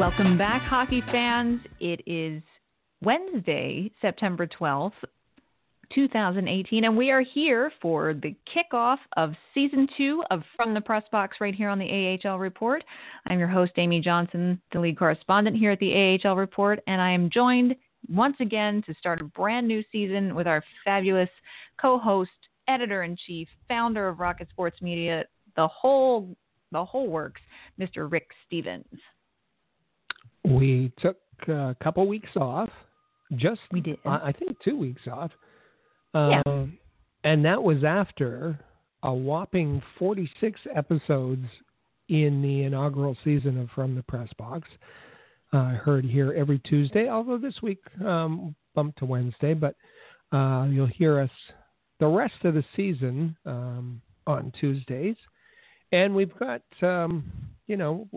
Welcome back, hockey fans. It is Wednesday, September 12th, 2018, and we are here for the kickoff of season two of From the Press Box right here on the AHL Report. I'm your host, Amy Johnson, the lead correspondent here at the AHL Report, and I am joined once again to start a brand new season with our fabulous co host, editor in chief, founder of Rocket Sports Media, the whole the whole works, Mr. Rick Stephens. We took a couple weeks off. Just we did. I think two weeks off. Yeah. Uh, and that was after a whopping 46 episodes in the inaugural season of From the Press Box. I uh, heard here every Tuesday, although this week um, bumped to Wednesday, but uh, you'll hear us the rest of the season um, on Tuesdays. And we've got, um, you know,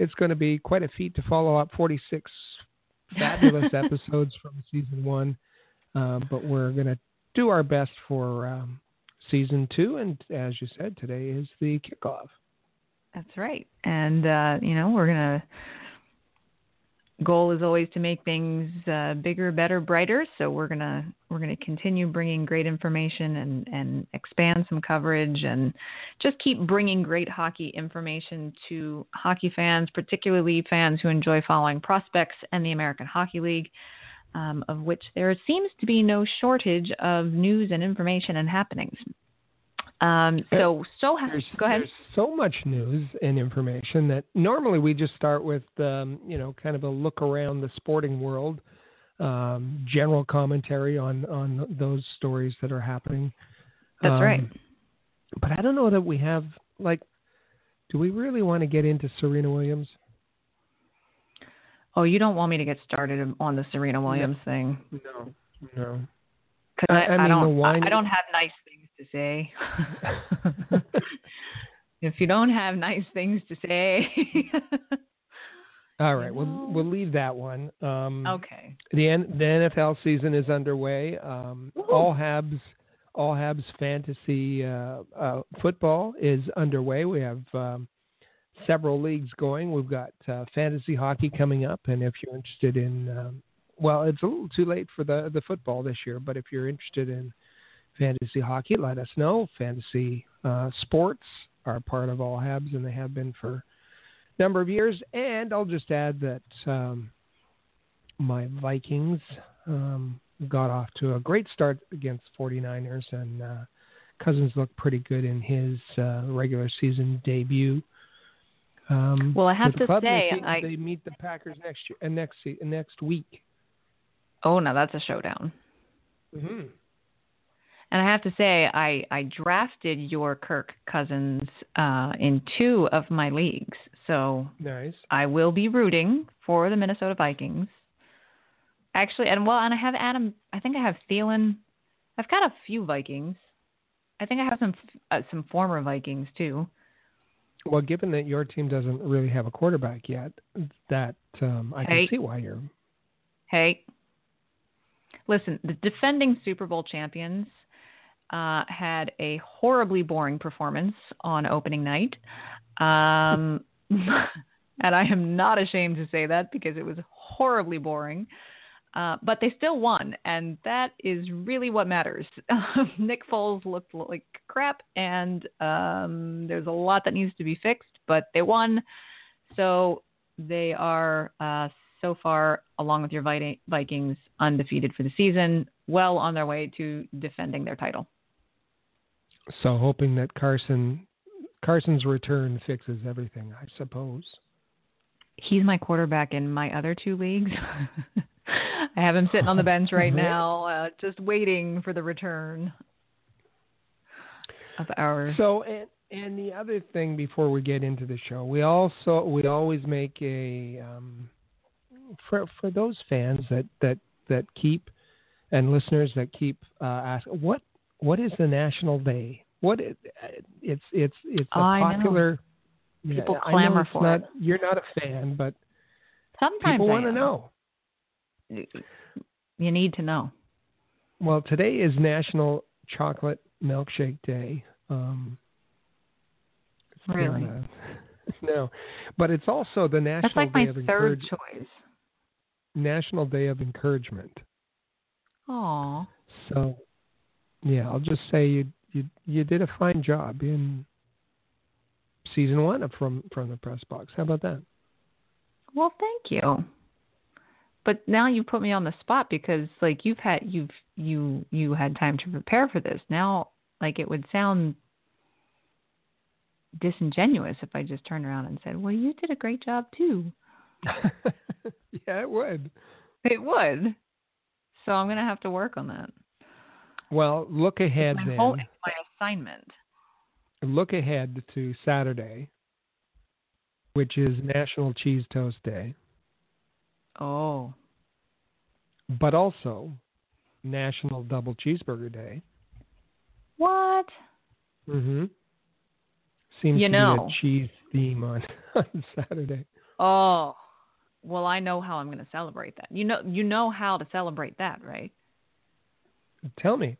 it's going to be quite a feat to follow up 46 fabulous episodes from season one. Uh, but we're going to do our best for um, season two. And as you said, today is the kickoff. That's right. And, uh, you know, we're going to goal is always to make things uh, bigger, better, brighter. So we're gonna we're gonna continue bringing great information and and expand some coverage and just keep bringing great hockey information to hockey fans, particularly fans who enjoy following prospects and the American Hockey League. Um, of which there seems to be no shortage of news and information and happenings. Um, so, so there's, go ahead. There's so much news and information that normally we just start with, um, you know, kind of a look around the sporting world, um, general commentary on on those stories that are happening. That's um, right. But I don't know that we have like. Do we really want to get into Serena Williams? Oh, you don't want me to get started on the Serena Williams no. thing? No, no. Because I, I, mean, I, don't, wine... I don't have nice things to say. if you don't have nice things to say. All right, we'll we'll leave that one. Um, okay. The N, the NFL season is underway. Um, all Habs all Habs fantasy uh, uh, football is underway. We have um, several leagues going. We've got uh, fantasy hockey coming up, and if you're interested in, um, well, it's a little too late for the the football this year, but if you're interested in fantasy hockey, let us know. Fantasy uh, sports are part of all Habs, and they have been for a number of years. And I'll just add that um, my Vikings um, got off to a great start against 49ers, and uh, Cousins looked pretty good in his uh, regular season debut. Um, well, I have to say, they, I... they meet the Packers next year, and next next week. Oh, now that's a showdown. Mm-hmm. And I have to say, I, I drafted your Kirk Cousins uh, in two of my leagues. So nice. I will be rooting for the Minnesota Vikings. Actually, and well, and I have Adam. I think I have Thielen. I've got a few Vikings. I think I have some uh, some former Vikings too. Well, given that your team doesn't really have a quarterback yet, that um, I hey. can see why you're. Hey, listen, the defending Super Bowl champions uh, had a horribly boring performance on opening night. Um, and I am not ashamed to say that because it was horribly boring. Uh, but they still won, and that is really what matters. Nick Foles looked like crap, and um, there's a lot that needs to be fixed, but they won. So they are uh, so far, along with your Vikings, undefeated for the season, well on their way to defending their title. So hoping that Carson Carson's return fixes everything, I suppose. He's my quarterback in my other two leagues. I have him sitting on the bench right now, uh, just waiting for the return of ours. So, and, and the other thing before we get into the show, we also we always make a um, for for those fans that that that keep and listeners that keep uh, ask what what is the national day? What it, it's it's it's a I popular. Know. People yeah, clamor for not, it. You're not a fan, but sometimes people want to know. You need to know. Well, today is National Chocolate Milkshake Day. Um, really? A, no, but it's also the National That's like Day my of third choice. National Day of Encouragement. Aw. So, yeah, I'll just say you you you did a fine job in season one of from from the press box. How about that? Well, thank you. But now you put me on the spot because like you've had you've you you had time to prepare for this. Now like it would sound disingenuous if I just turned around and said, "Well, you did a great job too." yeah, it would. It would. So I'm going to have to work on that. Well, look ahead my then. whole it's my assignment. Look ahead to Saturday, which is National Cheese Toast Day, Oh. but also National Double Cheeseburger Day. What? Mm-hmm. Seems You to know. be a cheese theme on, on Saturday. Oh. Well, I know how I'm going to celebrate that. You know you know how to celebrate that, right? Tell me.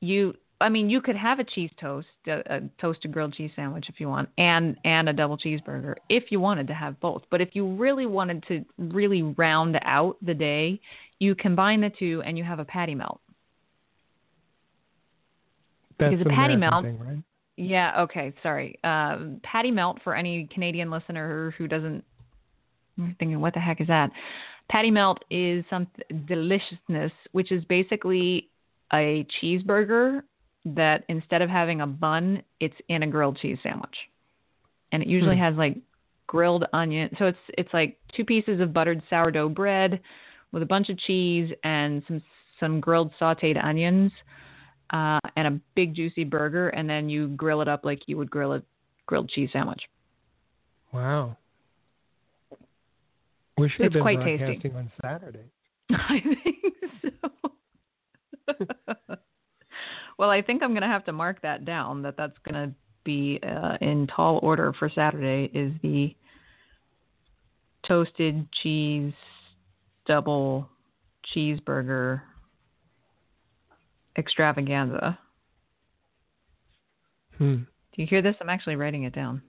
you I mean, you could have a cheese toast, a, a toasted grilled cheese sandwich if you want, and and a double cheeseburger if you wanted to have both. But if you really wanted to really round out the day, you combine the two and you have a patty melt. That's Because a patty American melt- thing, right? Yeah, okay, sorry. Um, patty melt for any Canadian listener who doesn't I'm thinking what the heck is that? Patty melt is some deliciousness, which is basically a cheeseburger that instead of having a bun, it's in a grilled cheese sandwich. And it usually Hmm. has like grilled onion. So it's it's like two pieces of buttered sourdough bread with a bunch of cheese and some some grilled sautéed onions uh, and a big juicy burger, and then you grill it up like you would grill a grilled cheese sandwich. Wow. We should have been quite tasty. on Saturday. I think so. well, I think I'm going to have to mark that down. That that's going to be uh, in tall order for Saturday. Is the toasted cheese double cheeseburger extravaganza. Hmm. Do you hear this? I'm actually writing it down.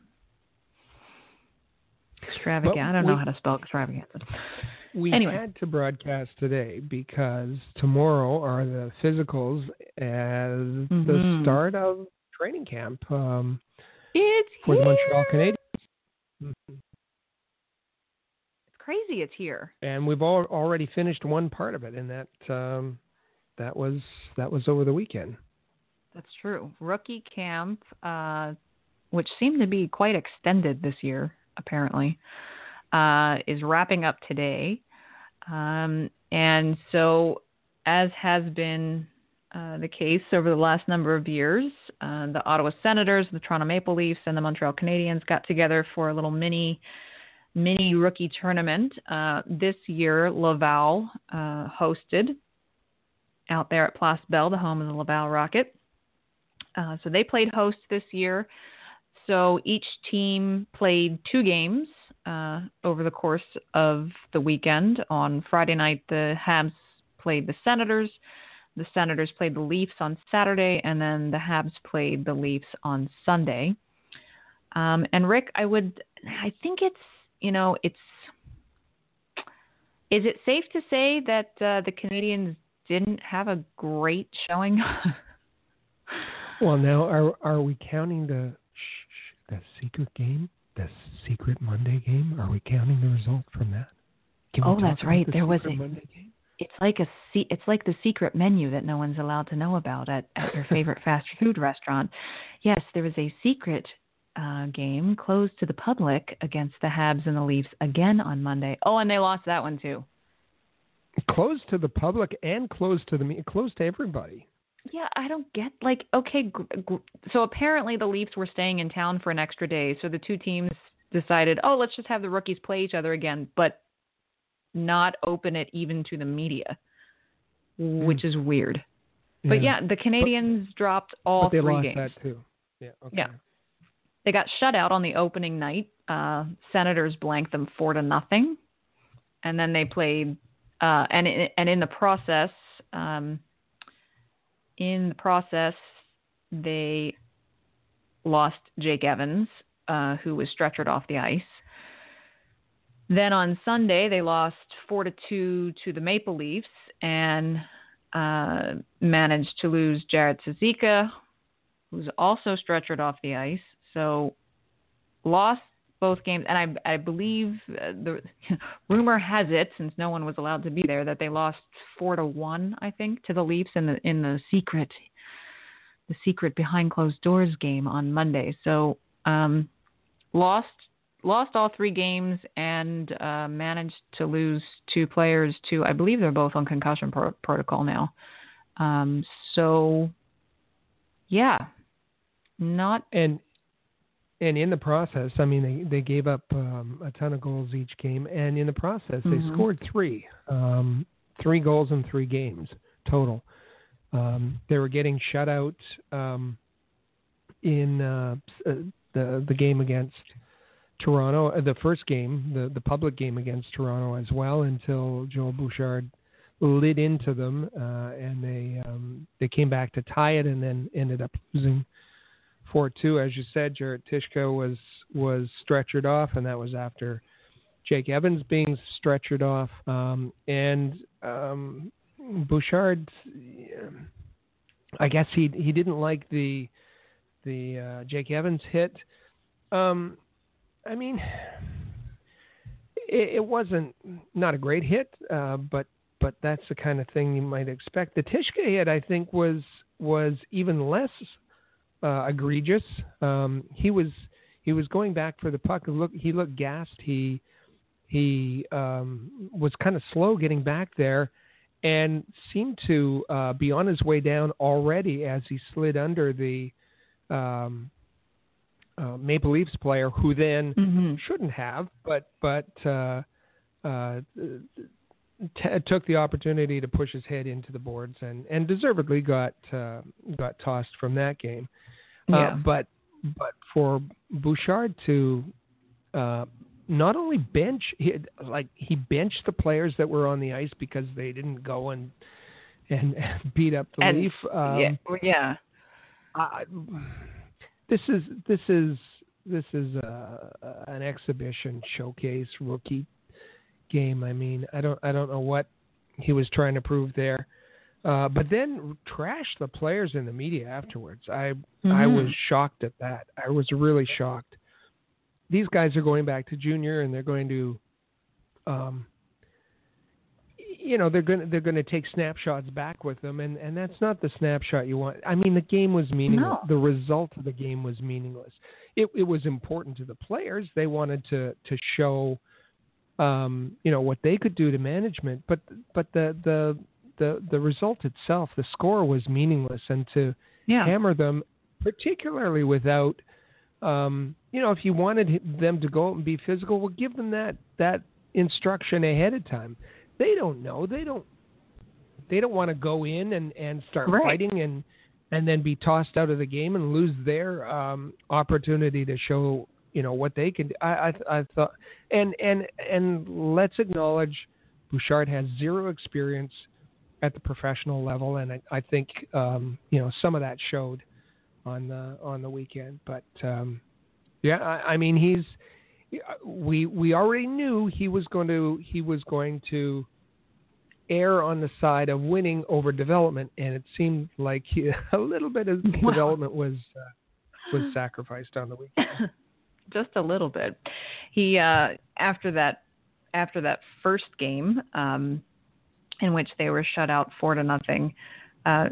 Extravaganza. I don't know how to spell extravaganza. We Anyway. had to broadcast today because tomorrow are the physicals as the Mhm. start of training camp um, It's for the Montreal here. Canadiens. It's crazy. It's here. And we've all, already finished one part of it, and that um, that was that was over the weekend. That's true. Rookie camp, uh, which seemed to be quite extended this year, apparently, uh, is wrapping up today. Um, and so, as has been uh, the case over the last number of years, uh, the Ottawa Senators, the Toronto Maple Leafs, and the Montreal Canadiens got together for a little mini mini rookie tournament. Uh, this year, Laval uh, hosted out there at Place Bell, the home of the Laval Rocket. Uh, so they played host this year. So each team played two games uh, over the course of the weekend. On Friday night, the Habs played the Senators. The Senators played the Leafs on Saturday, and then the Habs played the Leafs on Sunday. Um, and Rick, I would, I think it's, you know, it's. Is it safe to say that uh, the Canadians didn't have a great showing? Well, now are are we counting the the secret game, the secret Monday game? Are we counting the result from that? Can Oh, that's right. the There was a- Monday game. it's like a it's like the secret menu that no one's allowed to know about at, at your favorite fast food restaurant. Yes, there was a secret uh, game closed to the public against the Habs and the Leafs again on Monday. Oh, and they lost that one too. Closed to the public and closed to the me- closed to everybody. Yeah, I don't get like okay. Gr- gr- so apparently the Leafs were staying in town for an extra day, so the two teams decided, oh, let's just have the rookies play each other again, but not open it even to the media, which is weird. But yeah, the Canadians dropped all but they three lost games. that too. Yeah. Okay. Yeah. They got shut out on the opening night. Uh, Senators blanked them four to nothing, and then they played. Uh, and in, and in the process, um, in the process, they lost Jake Evans uh, who was stretchered off the ice. Then on Sunday, they lost four to two to the Maple Leafs and uh, managed to lose Jarret Tyszka, who's also stretchered off the ice. So lost both games, and I, I believe uh, the rumor has it, since no one was allowed to be there, that they lost four to one, I think, to the Leafs in the in the secret, the secret behind closed doors game on Monday. So um, lost lost all three games and uh, managed to lose two players. To I believe they're both on concussion pro- protocol now. Um, so yeah, not and and in the process, I mean, they they gave up um, a ton of goals each game, and in the process, mm-hmm. they scored three, um, three goals in three games total. Um, they were getting shut out um, in uh, uh, the the game against Toronto, uh, the first game, the the public game against Toronto as well, until Joel Bouchard lit into them, uh, and they um, they came back to tie it, and then ended up losing four two. As you said, Jarret Tyszka was was stretchered off, and that was after Jake Evans being stretchered off, um, and um, Bouchard. I guess he he didn't like the the uh, Jake Evans hit. Um, I mean, it, it, wasn't not a great hit, uh, but but that's the kind of thing you might expect. The Tyszka hit, I think, was was even less uh, egregious. Um, he was he was going back for the puck. Look, he looked gassed. He he um, was kind of slow getting back there, and seemed to uh, be on his way down already as he slid under the um, uh, Maple Leafs player, who then mm-hmm. shouldn't have, but but uh, uh, t- took the opportunity to push his head into the boards and and deservedly got uh, got tossed from that game. Uh, yeah. Uh, but but for Bouchard to uh, not only bench, he had, like he benched the players that were on the ice because they didn't go and and, and beat up the and, Leaf. Um, yeah, yeah. Uh, this is this is this is uh, an exhibition showcase rookie game. I mean, I don't I don't know what he was trying to prove there. Uh, but then trash the players in the media afterwards. I mm-hmm. I was shocked at that. I was really shocked. These guys are going back to junior and they're going to, um, you know, they're going they're going to take snapshots back with them, and and that's not the snapshot you want. I mean, the game was meaningless. No. The result of the game was meaningless. It it was important to the players. They wanted to to show um, you know what they could do to management. But but the the the the result itself, the score was meaningless, and to yeah. hammer them, particularly without, um, you know, if you wanted them to go out and be physical, well, give them that that instruction ahead of time. They don't know. They don't. They don't want to go in and and start right. fighting and and then be tossed out of the game and lose their um, opportunity to show you know what they can. Do. I, I I thought and and and let's acknowledge Bouchard has zero experience at the professional level, and I, I think um, you know some of that showed on the on the weekend. But um, yeah, I, I mean he's we we already knew he was going to he was going to err on the side of winning over development, and it seemed like he, a little bit of development was uh, was sacrificed on the weekend. Just a little bit. He uh, after that after that first game, um, in which they were shut out four to nothing. Uh,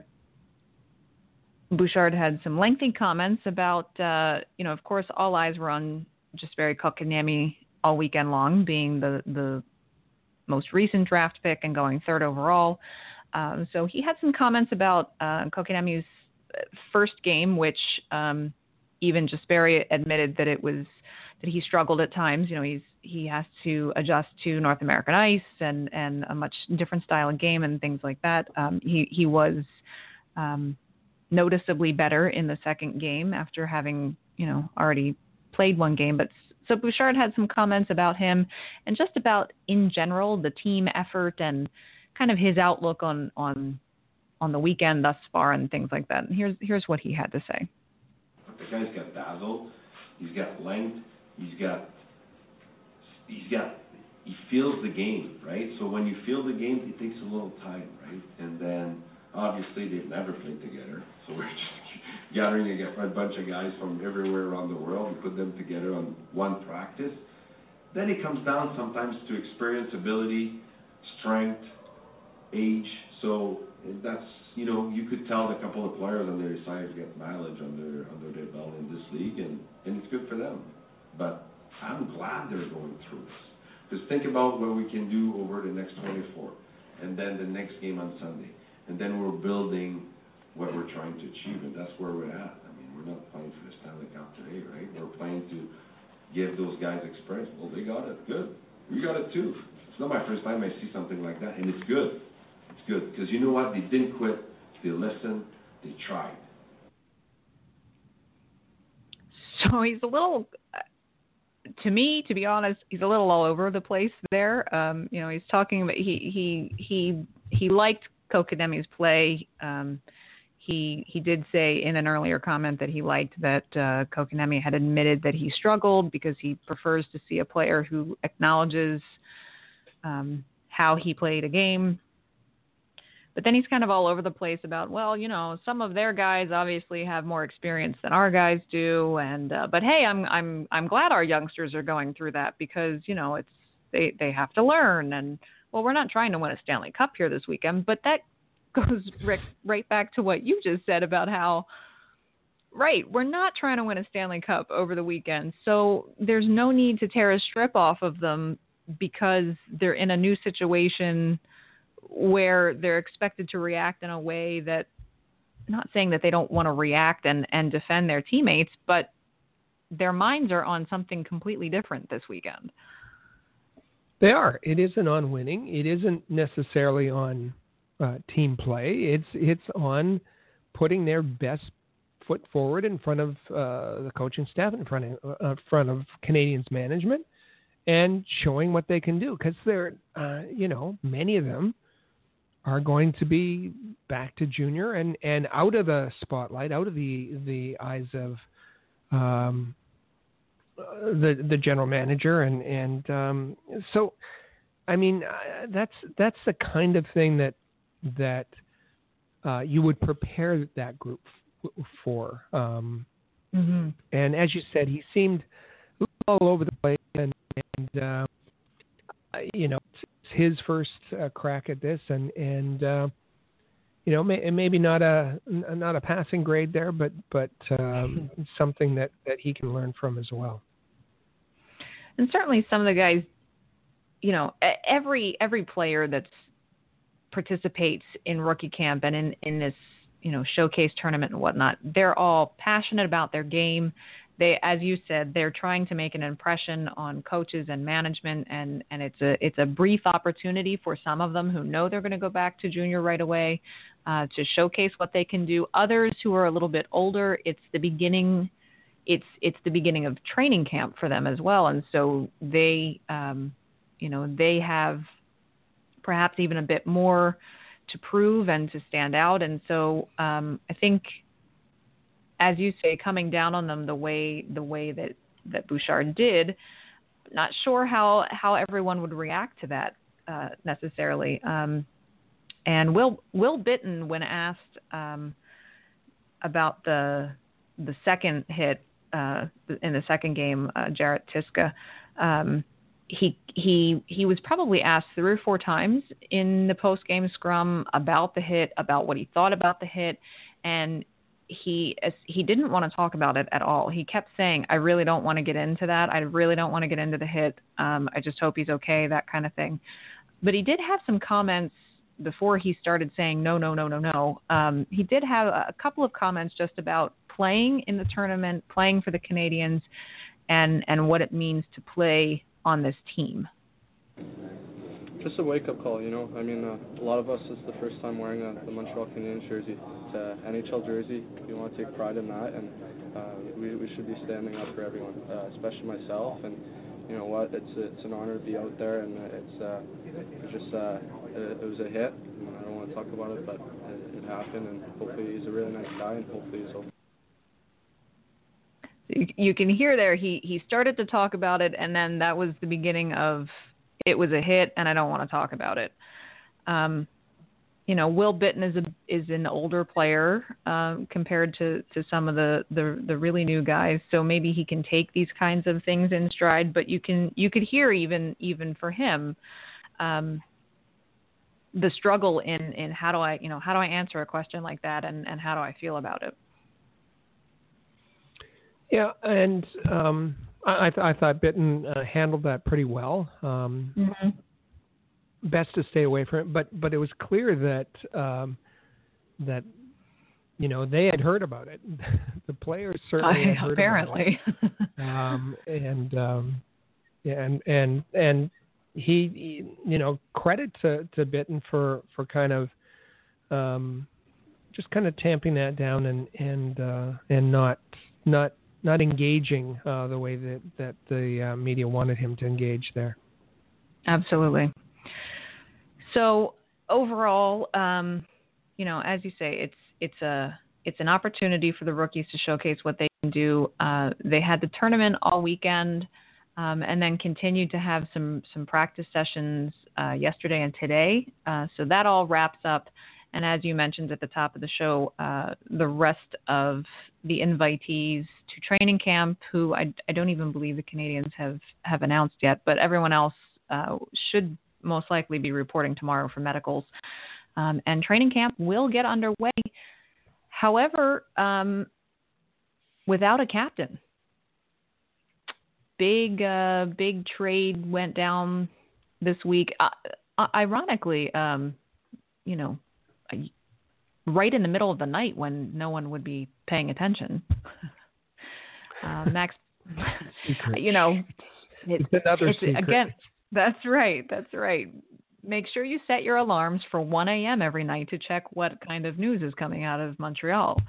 Bouchard had some lengthy comments about, uh, you know, of course, all eyes were on Jesperi Kotkaniemi all weekend long, being the the most recent draft pick and going third overall. Um, so he had some comments about uh, Kotkaniemi's first game, which um, even Jesperi admitted that it was that he struggled at times. You know, he's he has to adjust to North American ice and and a much different style of game and things like that. Um, he he was um, noticeably better in the second game after having you know already played one game. But so Bouchard had some comments about him and just about in general the team effort and kind of his outlook on on on the weekend thus far and things like that. And here's here's what he had to say. The guy's got dazzled He's got length. He's got. He's got. He feels the game, right? So when you feel the game, it takes a little time, right? And then obviously they've never played together, so we're just gathering a bunch of guys from everywhere around the world and put them together on one practice. Then it comes down sometimes to experience, ability, strength, age. So that's you know you could tell a couple of players on their side to get mileage under under their belt in this league, and and it's good for them. But I'm glad they're going through this because think about what we can do over the next 24, and then the next game on Sunday, and then we're building what we're trying to achieve, and that's where we're at. I mean, we're not playing for the Stanley Cup today, right? We're playing to give those guys experience. Well, they got it. Good. We got it too. It's not my first time I see something like that, and it's good. It's good because you know what? They didn't quit. They listened. They tried. So he's a little, to me, to be honest, he's a little all over the place there. Um, you know, he's talking about he he he he liked Kotkaniemi's play. Um, he he did say in an earlier comment that he liked that uh, Kotkaniemi had admitted that he struggled because he prefers to see a player who acknowledges um, how he played a game. But then he's kind of all over the place about, well, you know, some of their guys obviously have more experience than our guys do, and uh, but hey, I'm I'm I'm glad our youngsters are going through that because you know it's they they have to learn. And well, we're not trying to win a Stanley Cup here this weekend, but that goes Rick, right back to what you just said about how right we're not trying to win a stanley cup over the weekend. So there's no need to tear a strip off of them because they're in a new situation where they're expected to react in a way that not saying that they don't want to react and, and defend their teammates, but their minds are on something completely different this weekend. They are. It isn't on winning. It isn't necessarily on uh, team play. It's it's on putting their best foot forward in front of uh, the coaching staff, in front of uh, front of Canadiens management, and showing what they can do. Because they're, uh, you know, many of them are going to be back to junior and and out of the spotlight, out of the the eyes of um, the the general manager, and and um, so. I mean, uh, that's that's the kind of thing that that uh, you would prepare that group f- for. Um, mm-hmm. And as you said, he seemed all over the place, and, and uh, you know, it's his first uh, crack at this, and and uh, you know, may, maybe not a not a passing grade there, but but um, something that that he can learn from as well. And certainly, some of the guys, you know, every every player that's participates in rookie camp and in, in this you know showcase tournament and whatnot they're all passionate about their game they as you said they're trying to make an impression on coaches and management and and it's a it's a brief opportunity for some of them who know they're going to go back to junior right away uh, to showcase what they can do others who are a little bit older it's the beginning it's it's the beginning of training camp for them as well and so they um, you know they have perhaps even a bit more to prove and to stand out. And so um, I think, as you say, coming down on them the way the way that that Bouchard did, not sure how how everyone would react to that uh, necessarily. Um, and Will Will Bitten, when asked um, about the the second hit uh, in the second game, uh, Jarret Tyszka, um, he he he was probably asked three or four times in the post game scrum about the hit, about what he thought about the hit, and he he didn't want to talk about it at all. He kept saying, "I really don't want to get into that. I really don't want to get into the hit. Um, I just hope he's okay." That kind of thing. But he did have some comments before he started saying no, no, no, no, no. Um, he did have a couple of comments just about playing in the tournament, playing for the Canadians, and and what it means to play on this team? Just a wake up call, you know. I mean, uh, a lot of us is the first time wearing a, the Montreal Canadiens jersey. It's an NHL jersey. We want to take pride in that, and uh, we, we should be standing up for everyone, uh, especially myself. And you know what? It's it's an honor to be out there, and it's uh, it's just uh, it, it was a hit. I don't want to talk about it, but it, it happened, and hopefully he's a really nice guy, and hopefully he's okay. you, you can hear there he he started to talk about it, and then that was the beginning of it was a hit, and I don't want to talk about it. Um, you know, Will Bitten is a is an older player um, compared to to some of the, the the really new guys, so maybe he can take these kinds of things in stride. But you can you could hear even even for him. Um, the struggle in in how do I you know how do I answer a question like that and and how do I feel about it? Yeah, and um, I, th- I thought Bitten uh, handled that pretty well. Um, mm-hmm. Best to stay away from it, but but it was clear that um, that you know they had heard about it. the players certainly I, had heard apparently. about it. um, and um, and and and he, you know, credit to to Bitten for for kind of um, just kind of tamping that down and and uh, and not not not engaging uh, the way that that the uh, media wanted him to engage there. Absolutely. So overall, um, you know, as you say, it's it's a it's an opportunity for the rookies to showcase what they can do. Uh, they had the tournament all weekend, um, and then continued to have some some practice sessions uh, yesterday and today. Uh, so that all wraps up. And as you mentioned at the top of the show, uh, the rest of the invitees to training camp, who I, I, don't even believe the Canadians have, have announced yet, but everyone else uh, should most likely be reporting tomorrow for medicals. Um, and training camp will get underway. However, um, without a captain, big uh, big trade went down this week. Uh, ironically, um, you know, right in the middle of the night when no one would be paying attention. uh, Max, you know, it, it's secret. Again, that's right. That's right. Make sure you set your alarms for 1 a.m. every night to check what kind of news is coming out of Montreal.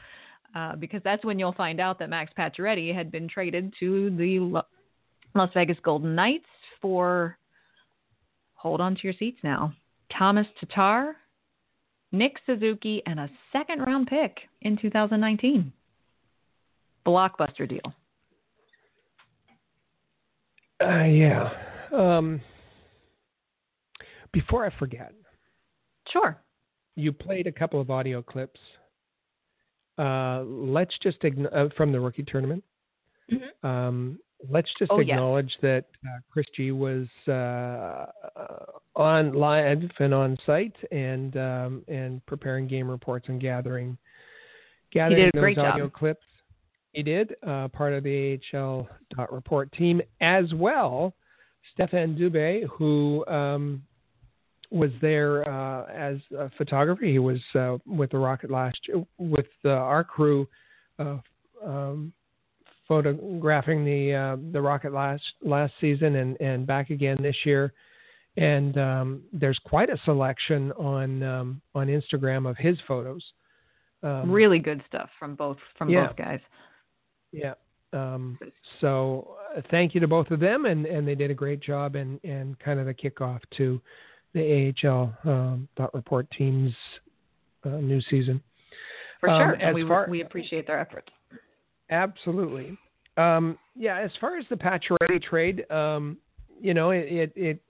Uh, because that's when you'll find out that Max Pacioretty had been traded to the Las Vegas Golden Knights for, hold on to your seats now, Tomas Tatar, Nick Suzuki, and a second round pick in 2019. Blockbuster deal. Uh, yeah. Um, before I forget. Sure. You played a couple of audio clips. Uh, let's just ign- uh, from the rookie tournament. Mm-hmm. Um, let's just oh, acknowledge that uh, Chris G was uh, on live and on site and um, and preparing game reports and gathering gathering those audio job. clips. He did uh, part of the AHL dot report team as well. Stefan Dubé, who um, was there uh, as a photographer. He was uh, with the Rocket last year, with our crew uh, um, photographing the uh, the rocket last last season and and back again this year. And um, there's quite a selection on um, on Instagram of his photos. Um, really good stuff from both from yeah. both guys. Yeah. Um, so uh, thank you to both of them, and, and they did a great job, and, and kind of the kickoff to the AHL um, dot report team's uh, new season. For sure, um, we, far, we appreciate their efforts. Absolutely. Um, yeah, as far as the Pacioretty trade, um, you know, it it, it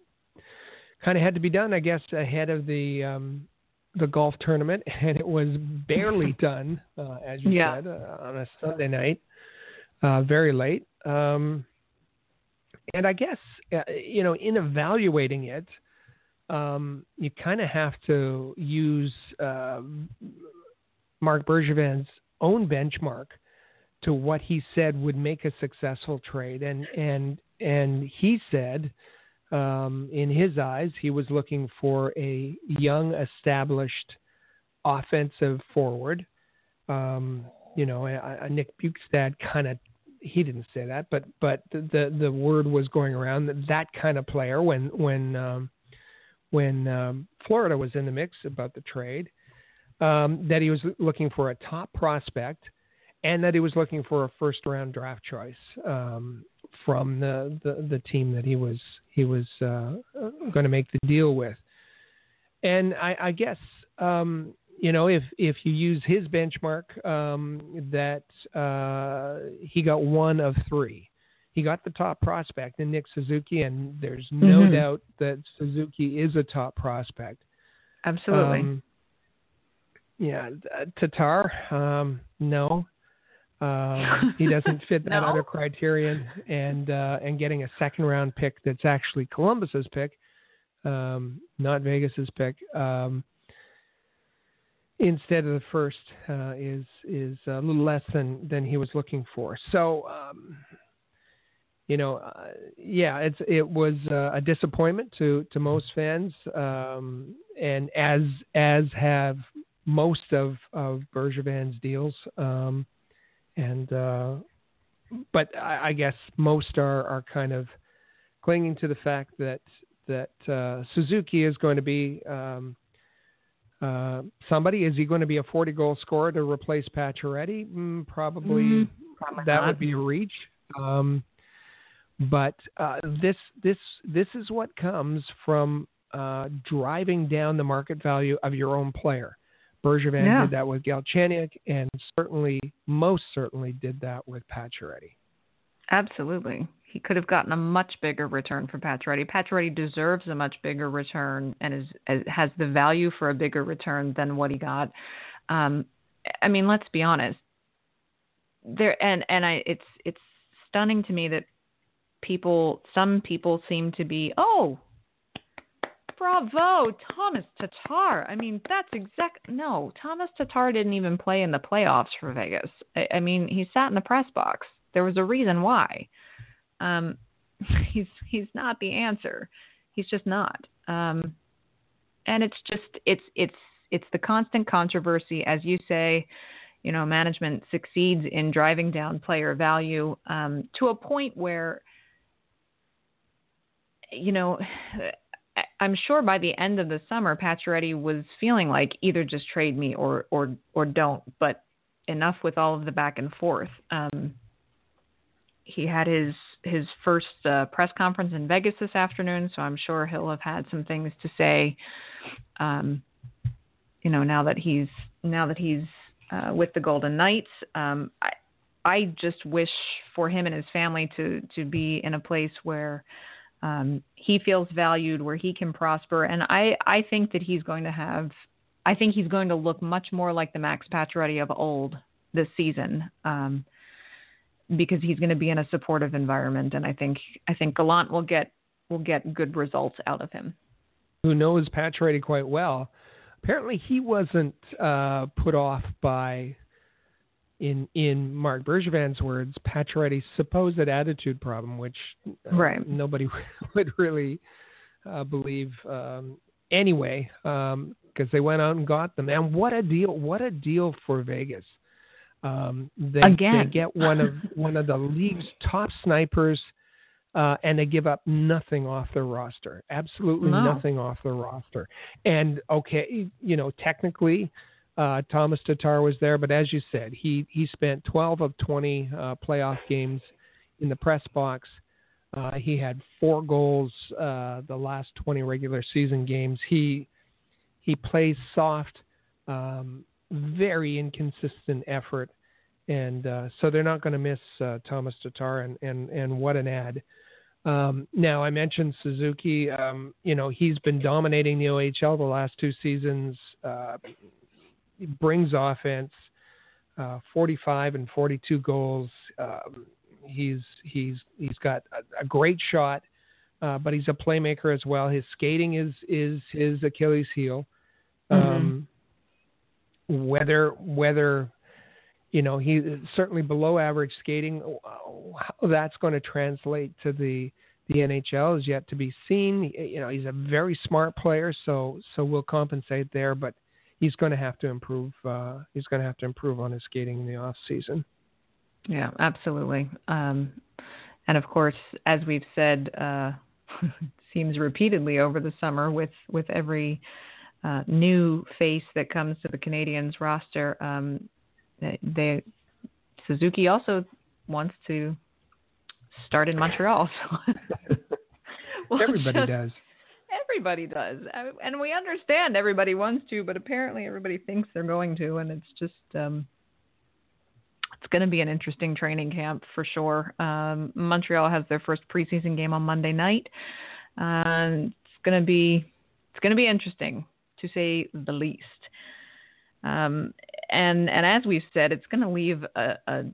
kind of had to be done, I guess, ahead of the um, the golf tournament, and it was barely done, uh, as you yeah. said, uh, on a Sunday night, uh, very late. Um, and I guess, uh, you know, in evaluating it, um, you kind of have to use uh, Marc Bergevin's own benchmark to what he said would make a successful trade, and and and he said, um, in his eyes, he was looking for a young, established offensive forward. Um, you know, a, Nick Bjugstad kind of he didn't say that, but but the, the, the word was going around that that kind of player when when um, when um, Florida was in the mix about the trade, um, that he was looking for a top prospect and that he was looking for a first round draft choice um, from the, the, the team that he was he was uh, going to make the deal with. And I, I guess um, you know, if if you use his benchmark, um, that uh, he got one of three. He got the top prospect in Nick Suzuki, and there's no Mhm. doubt that Suzuki is a top prospect. Absolutely. Um, yeah, uh, Tatar, um, no. Um, he doesn't fit that No? other criterion, and uh, and getting a second round pick that's actually Columbus's pick, um, not Vegas's pick, um, instead of the first uh, is is a little less than than he was looking for. So. Um, you know, uh, yeah, it's it was uh, a disappointment to to most fans, um, and as as have most of of Bergevin's deals, um, and uh, but I, I guess most are are kind of clinging to the fact that that uh, Suzuki is going to be um, uh, somebody. Is he going to be a 40 goal scorer to replace Pacioretty? Mm, probably Mm, probably that not. would be a reach. Um, but uh, this this this is what comes from uh, driving down the market value of your own player. Bergevin Yeah. did that with Galchenyuk, and certainly, most certainly, did that with Pacioretty. Absolutely. He could have gotten a much bigger return for Pacioretty. Pacioretty deserves a much bigger return and is, is has the value for a bigger return than what he got. Um, I mean, let's be honest. There and and I it's it's stunning to me that people some people seem to be oh bravo Tomas Tatar. I mean that's exact no Tomas Tatar didn't even play in the playoffs for Vegas. I, I mean he sat in the press box. There was a reason why. Um, he's he's not the answer. He's just not. Um, and it's just it's it's it's the constant controversy, as you say. You know, management succeeds in driving down player value um, to a point where, you know, I'm sure by the end of the summer, Pacioretty was feeling like either just trade me or or or don't. But enough with all of the back and forth. Um, he had his his first uh, press conference in Vegas this afternoon, so I'm sure he'll have had some things to say. Um, you know, now that he's now that he's uh, with the Golden Knights, um, I I just wish for him and his family to to be in a place where um, he feels valued, where he can prosper, and I I think that he's going to have. I think he's going to look much more like the Max Pacioretty of old this season. Um, because he's going to be in a supportive environment, and I think I think Gallant will get will get good results out of him. Who knows Pacioretty quite well? Apparently, he wasn't uh, put off by, in in Marc Bergevin's words, Pacioretty's supposed attitude problem, which uh, Right. nobody would really uh, believe um, anyway, because they went out and got them. And what a deal! What a deal for Vegas. Um, they, Again. they get one of one of the league's top snipers, uh, and they give up nothing off their roster. Absolutely No. nothing off their roster. And okay, you know, technically, uh, Tomas Tatar was there, but as you said, he he spent 12 of 20 uh, playoff games in the press box. Uh, he had four goals uh, the last 20 regular season games. He he plays soft, um, very inconsistent effort, and uh, so they're not going to miss uh, Tomas Tatar. And, and and what an ad! Um, now I mentioned Suzuki. Um, you know he's been dominating the OHL the last two seasons. Uh, he brings offense, uh, 45 and 42 goals. Um, he's he's he's got a, a great shot, uh, but he's a playmaker as well. His skating is is his Achilles heel. Um, whether whether you know he certainly below average skating, how that's going to translate to the the NHL is yet to be seen. You know he's a very smart player, so so we'll compensate there, but he's going to have to improve. Uh, he's going to have to improve on his skating in the off season. Yeah, absolutely. Um, and of course, as we've said, uh, seems repeatedly over the summer with with every uh, new face that comes to the Canadians roster, um, they, Suzuki also wants to start in Montreal. So we'll Everybody just- does. Everybody does, and we understand everybody wants to, but apparently everybody thinks they're going to, and it's just um, it's going to be an interesting training camp for sure. Um, Montreal has their first preseason game on Monday night. Uh, it's going to be it's going to be interesting to say the least. Um, and and as we've said, it's going to leave a, a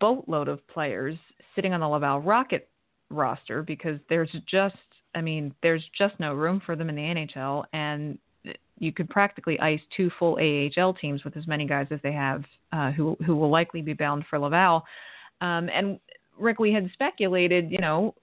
boatload of players sitting on the Laval Rocket roster because there's just I mean there's just no room for them in the NHL and you could practically ice two full AHL teams with as many guys as they have uh, who who will likely be bound for Laval. Um, and Rick, we had speculated, you know,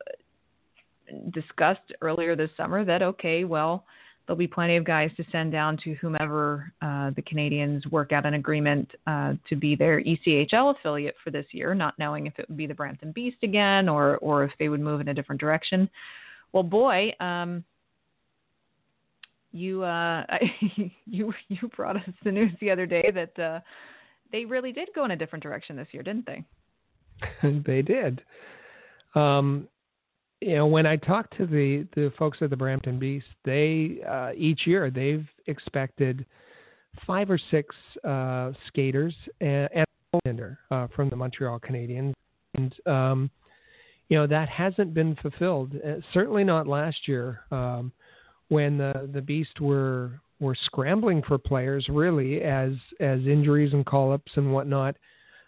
discussed earlier this summer that okay, well, there'll be plenty of guys to send down to whomever uh, the Canadiens work out an agreement uh, to be their ECHL affiliate for this year, not knowing if it would be the Brampton Beast again or or if they would move in a different direction. Well, boy, um, you uh, you you brought us the news the other day that uh, they really did go in a different direction this year, didn't they? they did. Um, you know, when I talked to the the folks at the Brampton Beast, they uh, each year they've expected five or six uh, skaters and, and uh, from the Montreal Canadiens, and um, you know that hasn't been fulfilled. Uh, certainly not last year. Um, when the the Beast were were scrambling for players really as as injuries and call ups and whatnot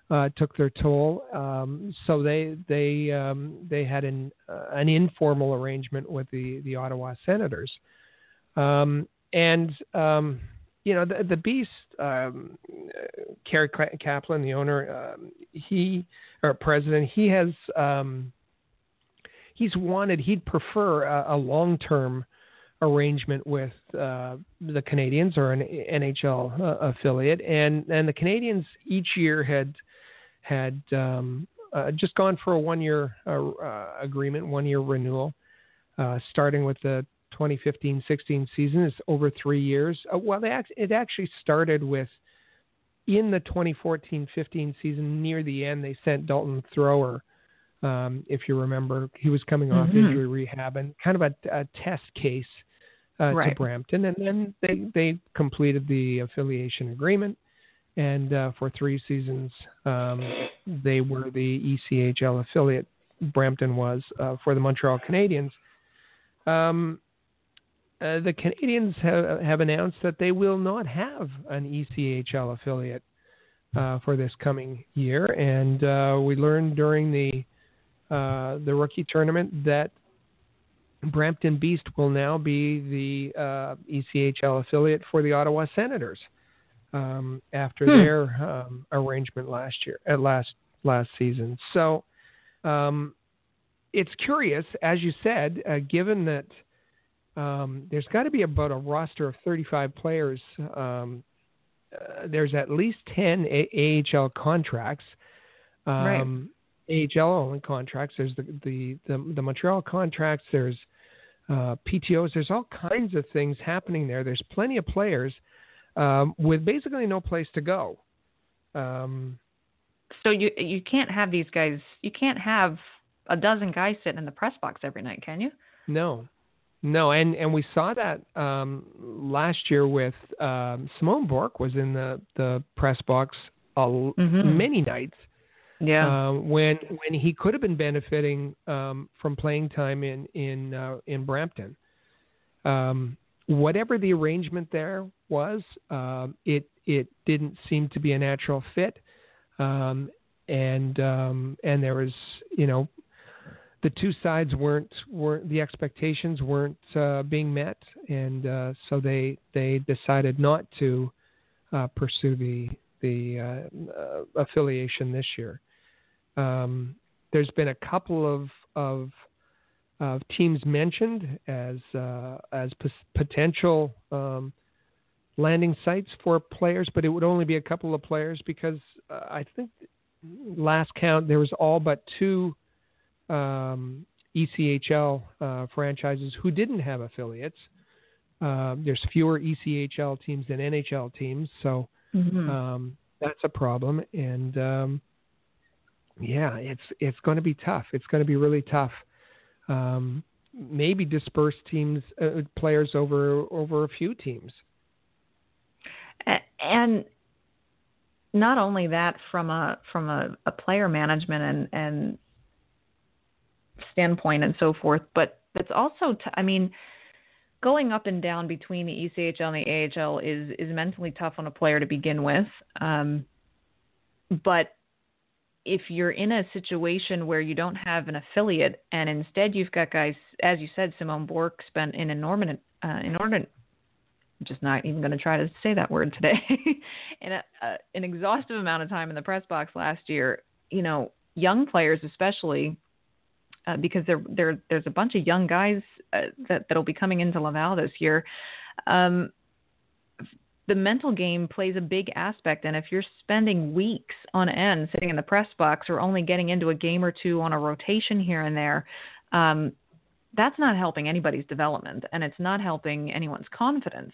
uh, took their toll. Um, so they they um, they had an uh, an informal arrangement with the the Ottawa Senators, um, and um, you know the the Beast, um, Gary Kaplan, the owner, um, he or president, he has he's wanted he'd prefer a, a long term arrangement with uh, the Canadiens or an NHL uh, affiliate, and and the Canadiens each year had had um, uh, just gone for a one year uh, uh, agreement, one year renewal, uh, starting with the 2015-16 season. It's over three years. well, act- it actually started with in the 2014-15 season near the end. They sent Dalton Thrower. Um, if you remember, he was coming off mm-hmm. injury rehab and kind of a, a test case uh, right. to Brampton, and then they they completed the affiliation agreement, and uh, for three seasons um, they were the ECHL affiliate. Brampton was uh, for the Montreal Canadiens. Um, uh, the Canadiens have, have announced that they will not have an ECHL affiliate uh, for this coming year, and uh, we learned during the the rookie tournament that Brampton Beast will now be the uh, ECHL affiliate for the Ottawa Senators um, after hmm. their um, arrangement last year, at uh, last last season. So um, it's curious, as you said, uh, given that um, there's got to be about a roster of 35 players. Um, uh, there's at least 10 a- AHL contracts. right um, AHL only contracts. There's the the the, the Montreal contracts. There's uh, PTOS. There's all kinds of things happening there. There's plenty of players um, with basically no place to go. Um, so you you can't have these guys. You can't have a dozen guys sitting in the press box every night, can you? No, no, and and we saw that um, last year with um, Simon Bourque was in the the press box a, mm-hmm. many nights yeah. Uh, when when he could have been benefiting um, from playing time in in uh, in Brampton. Um, whatever the arrangement there was, uh, it it didn't seem to be a natural fit, um, and um, and there was you know the two sides weren't weren't the expectations weren't uh, being met, and uh, so they they decided not to uh, pursue the the uh, uh, affiliation this year. Um, there's been a couple of of, of teams mentioned as uh, as p- potential um, landing sites for players, but it would only be a couple of players because uh, I think last count there was all but two um, ECHL uh, franchises who didn't have affiliates. Uh, there's fewer ECHL teams than NHL teams, so mm-hmm. um, that's a problem. And um, yeah, it's it's going to be tough. It's going to be really tough. Um, maybe disperse teams uh, players over over a few teams. And not only that, from a from a, a player management and and standpoint and so forth, but it's also t- I mean going up and down between the ECHL and the AHL is is mentally tough on a player to begin with. Um, but if you're in a situation where you don't have an affiliate and instead you've got guys, as you said, Simon Bourque spent an inordinate, uh, inordinate, I'm just not even going to try to say that word today, in a, uh, an exhaustive amount of time in the press box last year. You know, young players especially, uh, because there there there's a bunch of young guys uh, that that'll be coming into Laval this year. Um, the mental game plays a big aspect. And if you're spending weeks on end sitting in the press box or only getting into a game or two on a rotation here and there, um, that's not helping anybody's development and it's not helping anyone's confidence.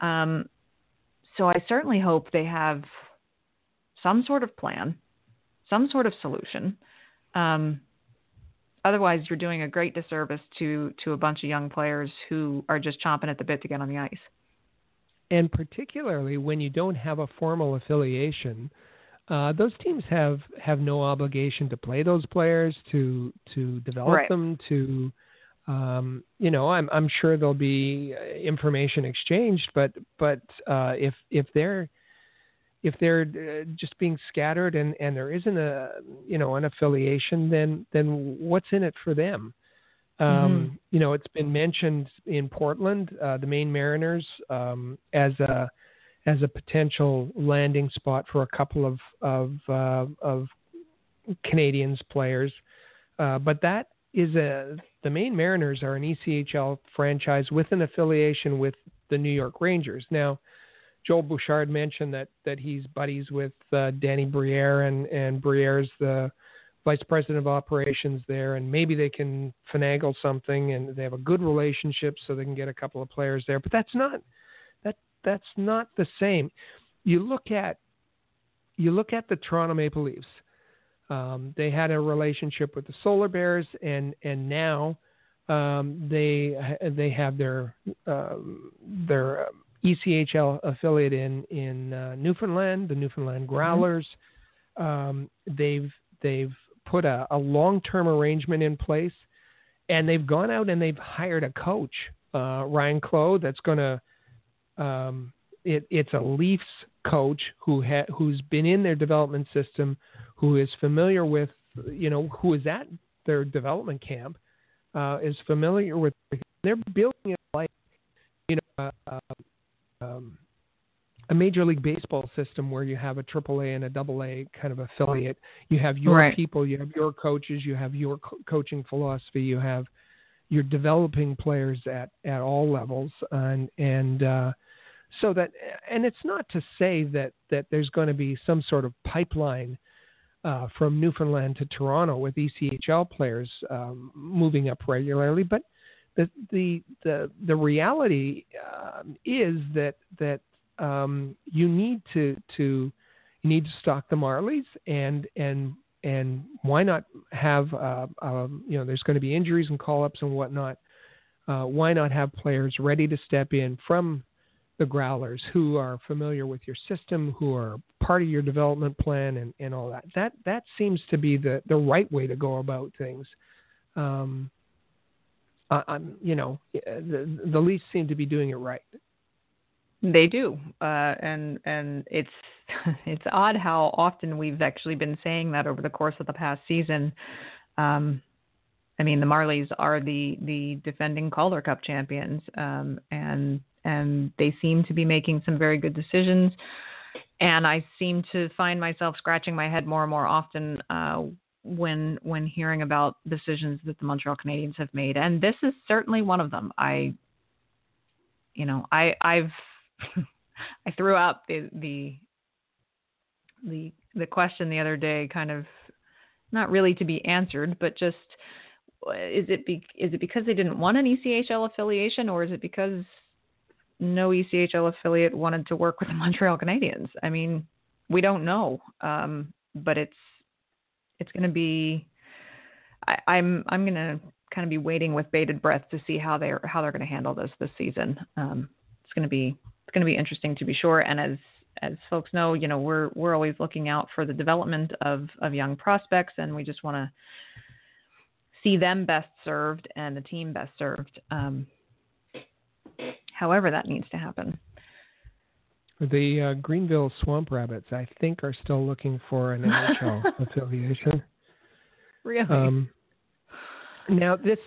Um, so I certainly hope they have some sort of plan, some sort of solution. Um, otherwise, you're doing a great disservice to to a bunch of young players who are just chomping at the bit to get on the ice and particularly when you don't have a formal affiliation, uh, those teams have have no obligation to play those players, to to develop right. them, to um, you know, I'm I'm sure there'll be uh, information exchanged, but but uh, if if they're if they're uh, just being scattered and and there isn't a you know an affiliation, then then what's in it for them? Um, mm-hmm. You know, it's been mentioned in Portland, uh, the Maine Mariners, um, as a as a potential landing spot for a couple of of, uh, of Canadiens players, uh, but that is a the Maine Mariners are an ECHL franchise with an affiliation with the New York Rangers. Now, Joel Bouchard mentioned that that he's buddies with uh, Danny Briere, and and Briere's the vice president of operations there, and maybe they can finagle something, and they have a good relationship, so they can get a couple of players there. But that's not that that's not the same. You look at you look at the Toronto Maple Leafs. Um, they had a relationship with the Solar Bears, and and now um, they they have their um, their ECHL affiliate in in uh, Newfoundland, the Newfoundland mm-hmm. Growlers. Mm-hmm. they've they've put a, a long term arrangement in place, and they've gone out and they've hired a coach, uh, Ryan Clowe, that's going to. Um, it, it's a Leafs coach who ha- who's been in their development system, who is familiar with, you know, who is at their development camp, uh, is familiar with. They're building it like, you know, uh, um, a major league baseball system where you have a triple A and a double A kind of affiliate. You have your right. people, you have your coaches, you have your co- coaching philosophy, you have you're developing players at at all levels, and and uh, so that and it's not to say that that there's going to be some sort of pipeline. Uh, from Newfoundland to Toronto with ECHL players um, moving up regularly, but the the the the reality uh, is that that um, you need to to you need to stock the Marlies and and and why not have uh, um, you know there's going to be injuries and call ups and whatnot. Uh, why not have players ready to step in from the growlers who are familiar with your system, who are part of your development plan, and, and all that. That that seems to be the the right way to go about things. Um, I, I'm, you know, the the Leafs seem to be doing it right. They do, uh, and and it's it's odd how often we've actually been saying that over the course of the past season. Um, I mean, the Marlies are the the defending Calder Cup champions, um, and and they seem to be making some very good decisions. And I seem to find myself scratching my head more and more often uh, when when hearing about decisions that the Montreal Canadiens have made, and this is certainly one of them. I, you know, I I've I threw out the the the the question the other day, kind of not really to be answered, but just is it be, is it because they didn't want an ECHL affiliation, or is it because no ECHL affiliate wanted to work with the Montreal Canadiens? I mean, we don't know, um, but it's it's going to be. I, I'm I'm going to kind of be waiting with bated breath to see how they're how they're going to handle this this season. Um, it's going to be it's going to be interesting to be sure. And as as folks know, you know we're we're always looking out for the development of of young prospects, and we just want to see them best served and the team best served. Um, however, that needs to happen. The uh, Greenville Swamp Rabbits, I think, are still looking for an NHL affiliation. Really? Um, now, this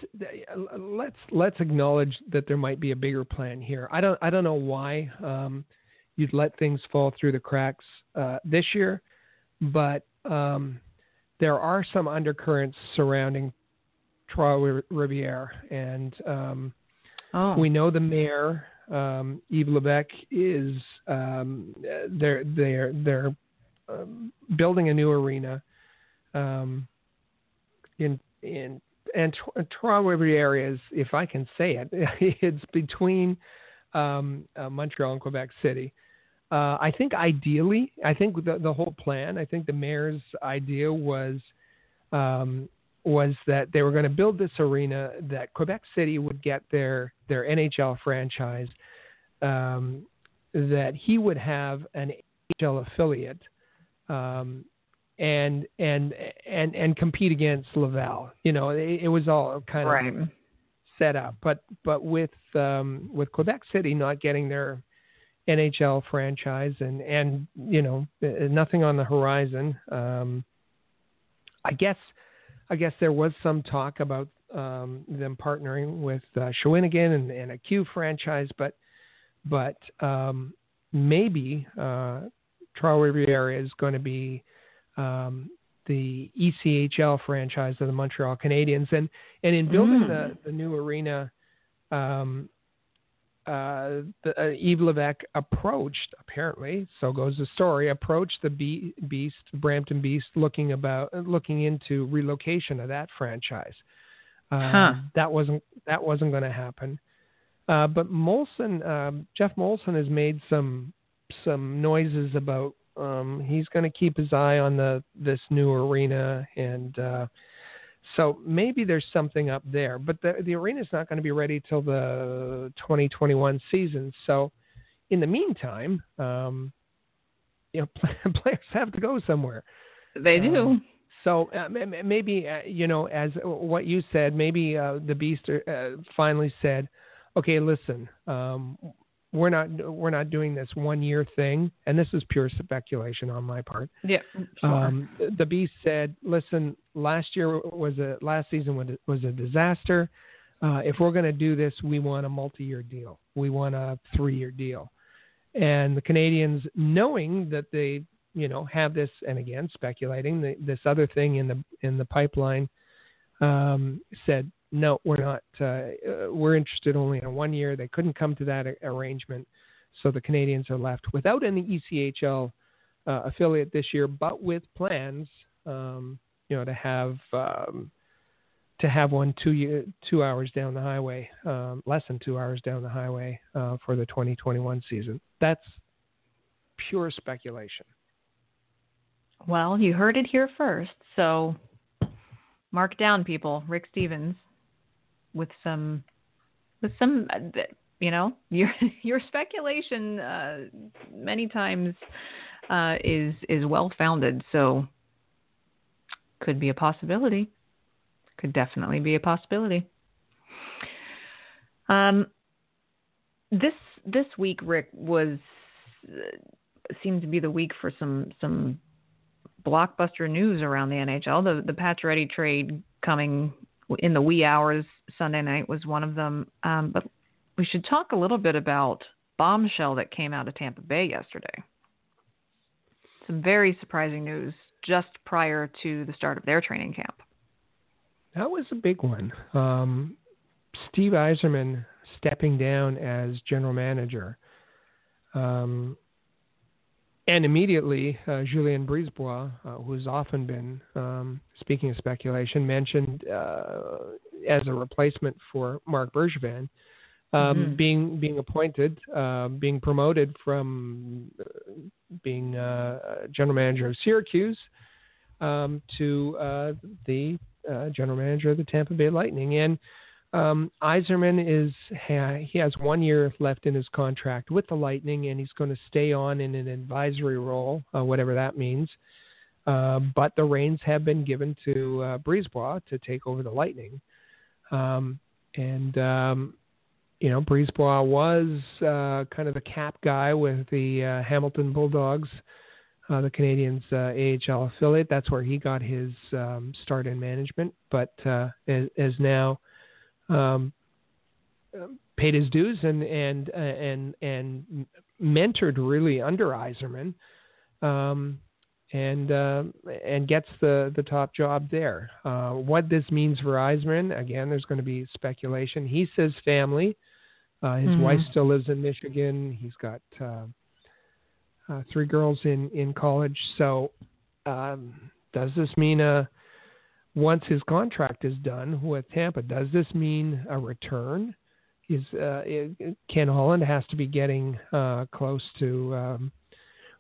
let's let's acknowledge that there might be a bigger plan here. I don't I don't know why um, you'd let things fall through the cracks uh, this year, but um, there are some undercurrents surrounding Trois Rivières, and um, oh. we know the mayor um, Yves Levesque is um, they're they're they're um, building a new arena um, in in and Trois Rivières, if I can say it, it's between um, uh, Montreal and Quebec City. Uh, I think ideally, I think the, the whole plan, I think the mayor's idea was um, was that they were going to build this arena that Quebec City would get their their NHL franchise, um, that he would have an NHL affiliate, um, and and and and compete against Laval. You know, it, it was all kind right. of set up, but but with um, with Quebec City not getting their NHL franchise and and you know nothing on the horizon. Um, I guess I guess there was some talk about um, them partnering with uh, Shawinigan and, and, a Q franchise, but but um, maybe uh, Trois Rivières is going to be um, the ECHL franchise of the Montreal Canadiens, and and in building mm. the the new arena, um, uh, the, uh, Yves Levesque approached, apparently, so goes the story, approached the Be- Beast, Brampton Beast, looking about, looking into relocation of that franchise. Um, huh. That wasn't that wasn't going to happen. Uh, but Molson, um, Geoff Molson has made some some noises about um, he's going to keep his eye on the this new arena and uh, so maybe there's something up there, but the the arena is not going to be ready till the 2021 season. So, in the meantime, um, you know, players have to go somewhere. They do. Um, so uh, maybe uh, you know, as what you said, maybe uh, the Beast uh, finally said, "Okay, listen, um, we're not we're not doing this one year thing, and this is pure speculation on my part. Yeah, sure. um, the Beast said, "Listen, last year was a last season was a, was a disaster. Uh, if we're going to do this, we want a multi-year deal. We want a three-year deal." And the Canadiens knowing that they you know have this, and again speculating the, this other thing in the in the pipeline, um, said, no, we're not. Uh, uh, we're interested only in one year. They couldn't come to that arrangement, so the Canadiens are left without any ECHL uh, affiliate this year, but with plans, um, you know, to have um, to have one two two hours down the highway, um, less than two hours down the highway uh, for the 2021 season. That's pure speculation. Well, you heard it here first, so mark down, people. Rick Stephens with some with some you know your your speculation uh, many times uh, is is well founded so could be a possibility. Could definitely be a possibility. Um this this week rick was uh, seemed to be the week for some some blockbuster news around the NHL the the Pacioretty trade coming in the wee hours Sunday night was one of them. Um, but we should talk a little bit about bombshell that came out of Tampa Bay yesterday. Some very surprising news just prior to the start of their training camp. That was a big one. Um, Steve Yzerman stepping down as general manager. Um, and immediately, uh, Julien BriseBois, uh, who's often been, um, speaking of speculation, mentioned uh, as a replacement for Marc Bergevin, um, mm-hmm. being being appointed, uh, being promoted from uh, being uh, general manager of Syracuse um, to the uh, general manager of the Tampa Bay Lightning. And um, Yzerman is he has one year left in his contract with the Lightning, and he's going to stay on in an advisory role, uh, whatever that means. Uh, but the reins have been given to uh, Brisebois to take over the Lightning, um, and um, you know Brisebois was uh, kind of the cap guy with the uh, Hamilton Bulldogs uh, the Canadiens uh, AHL affiliate. That's where he got his um, start in management, but uh, is, is now um, paid his dues and and uh, and and mentored really under Yzerman, um, and uh, and gets the the top job there. Uh, what this means for Yzerman, again, there's going to be speculation. He says family. Uh, his mm-hmm. wife still lives in Michigan. He's got uh, uh, three girls in in college. So, um, does this mean a uh, once his contract is done with Tampa, does this mean a return? Is uh, Ken Holland has to be getting uh, close to um,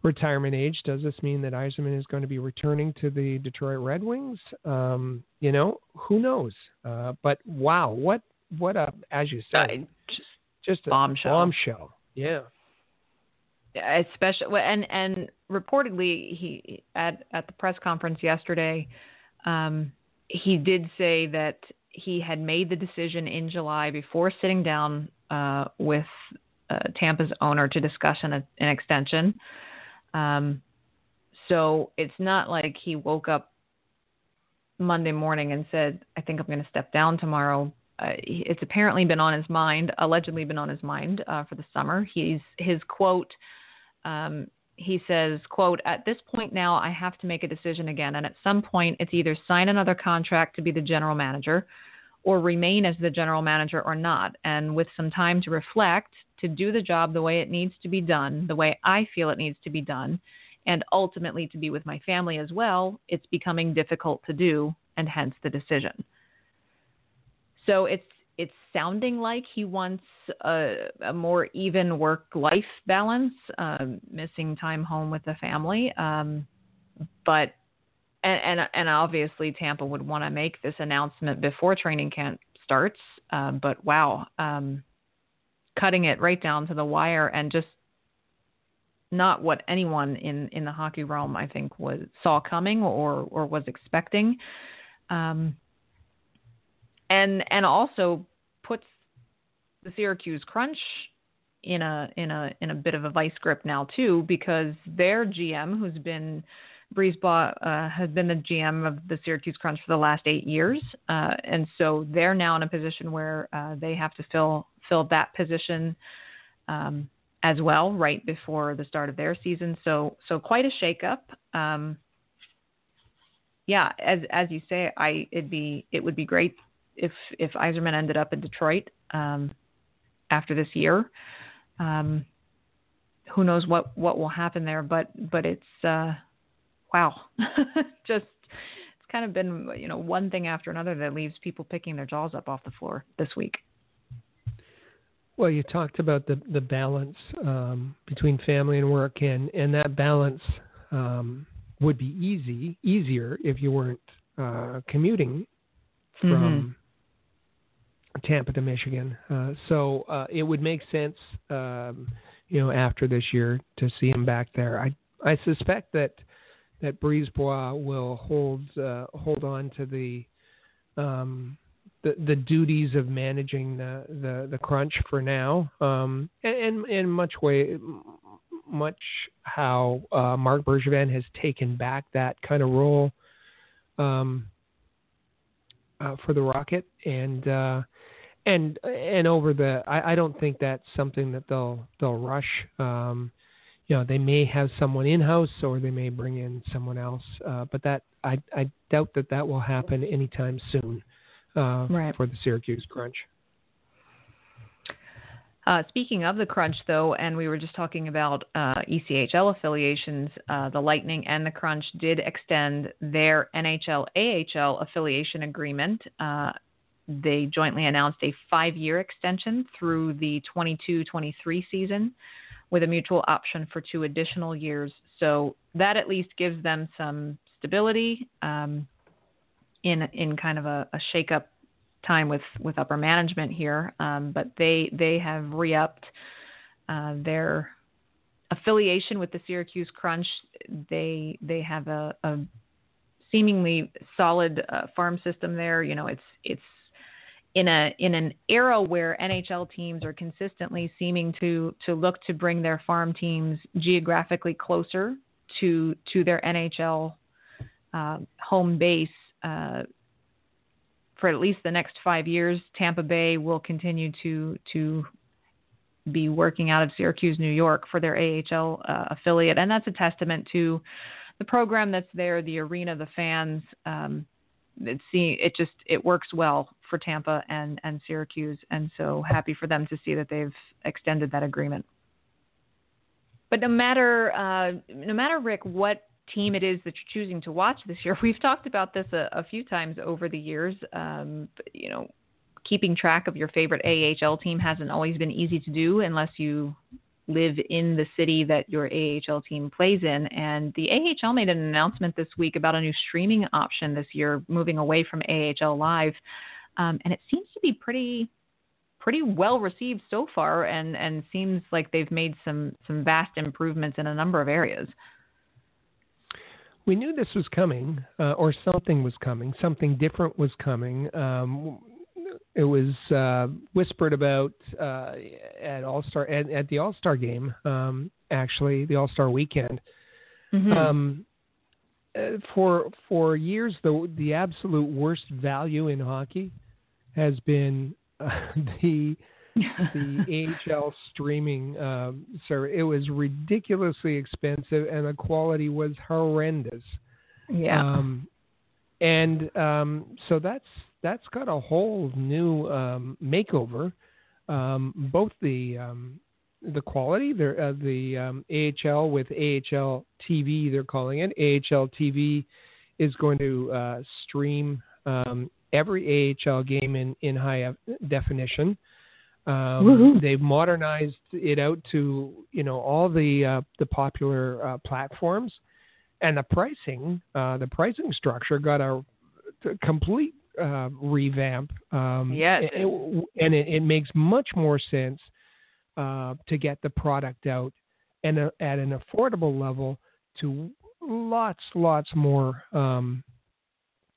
retirement age? Does this mean that Yzerman is going to be returning to the Detroit Red Wings? Um, you know, who knows? Uh, but wow, what what a as you said, just, just a bombshell. bombshell. Yeah especially and and reportedly he at at the press conference yesterday um, he did say that he had made the decision in July before sitting down uh, with uh, Tampa's owner to discuss an, an extension. Um, so it's not like he woke up Monday morning and said, "I think I'm going to step down tomorrow." Uh, it's apparently been on his mind, allegedly been on his mind uh, for the summer. He's his quote um, he says, quote, at this point now, I have to make a decision again. And at some point, it's either sign another contract to be the general manager or remain as the general manager or not. And with some time to reflect, to do the job the way it needs to be done, the way I feel it needs to be done, and ultimately to be with my family as well, it's becoming difficult to do, and hence the decision. So it's it's sounding like he wants a, a more even work life balance, um, missing time home with the family. Um, but and, and, and obviously Tampa would want to make this announcement before training camp starts. Uh, but wow, um, cutting it right down to the wire and just not what anyone in in the hockey realm I think was saw coming or or was expecting. Um, and and also puts the Syracuse Crunch in a in a in a bit of a vice grip now too because their GM who's been Brisebois uh, has been the GM of the Syracuse Crunch for the last eight years, uh, and so they're now in a position where uh, they have to fill fill that position um, as well right before the start of their season. So so quite a shakeup. Um, yeah, as as you say, I it'd be it would be great if if Yzerman ended up in Detroit um, after this year. Um, who knows what what will happen there? But but it's uh, wow, just it's kind of been you know one thing after another that leaves people picking their jaws up off the floor this week. Well, you talked about the the balance um, between family and work, and and that balance um, would be easy easier if you weren't uh, commuting from mm-hmm. Tampa to Michigan. Uh, so uh, it would make sense, um, you know, after this year to see him back there. I I suspect that that Brisebois will hold uh, hold on to the um, the the duties of managing the the, the crunch for now, um, and in much way much how uh, Marc Bergevin has taken back that kind of role um, uh, for the Rocket, and uh, and and over the I, I don't think that's something that they'll they'll rush. Um, you know, they may have someone in house or they may bring in someone else, uh, but that I I doubt that that will happen anytime soon uh, right. for the Syracuse Crunch. Uh, speaking of the Crunch, though, and we were just talking about uh, ECHL affiliations, uh, the Lightning and the Crunch did extend their NHL AHL affiliation agreement uh, they jointly announced a five year extension through the 22 23 season with a mutual option for two additional years. So that at least gives them some stability. Um, in in kind of a, a shake up time with with upper management here, um, but they they have re-upped uh, their affiliation with the Syracuse Crunch. They they have a, a seemingly solid uh, farm system there. You know, it's it's in a in an era where NHL teams are consistently seeming to to look to bring their farm teams geographically closer to to their NHL uh, home base. Uh, for at least the next five years, Tampa Bay will continue to to be working out of Syracuse, New York, for their AHL uh, affiliate, and that's a testament to the program that's there, the arena, the fans. Um, it see it just it works well for Tampa and and Syracuse, and so happy for them to see that they've extended that agreement. But no matter uh, no matter Rick what team it is that you're choosing to watch this year, we've talked about this a, a few times over the years. Um, you know, keeping track of your favorite AHL team hasn't always been easy to do unless you live in the city that your AHL team plays in. And the AHL made an announcement this week about a new streaming option this year, moving away from AHL Live. Um, and it seems to be pretty pretty well received so far and and seems like they've made some some vast improvements in a number of areas we knew this was coming uh, or something was coming something different was coming um, it was uh, whispered about uh, at All Star at, at, the All Star game, um, actually the All Star weekend. Mm-hmm. Um, uh, for for years, the the absolute worst value in hockey has been uh, the the AHL streaming um, service. It was ridiculously expensive, and the quality was horrendous. Yeah. Um, and um, so that's that's got a whole new um, makeover. Um, both the um, the quality, uh, the um, AHL with AHL TV, they're calling it AHL TV, is going to uh, stream um, every AHL game in in high definition. Um, they've modernized it out to you know all the uh, the popular uh, platforms, and the pricing, uh, the pricing structure got a complete uh, revamp. Um, yes. It, and it, it, makes much more sense uh, to get the product out and uh, at an affordable level to lots, lots more um,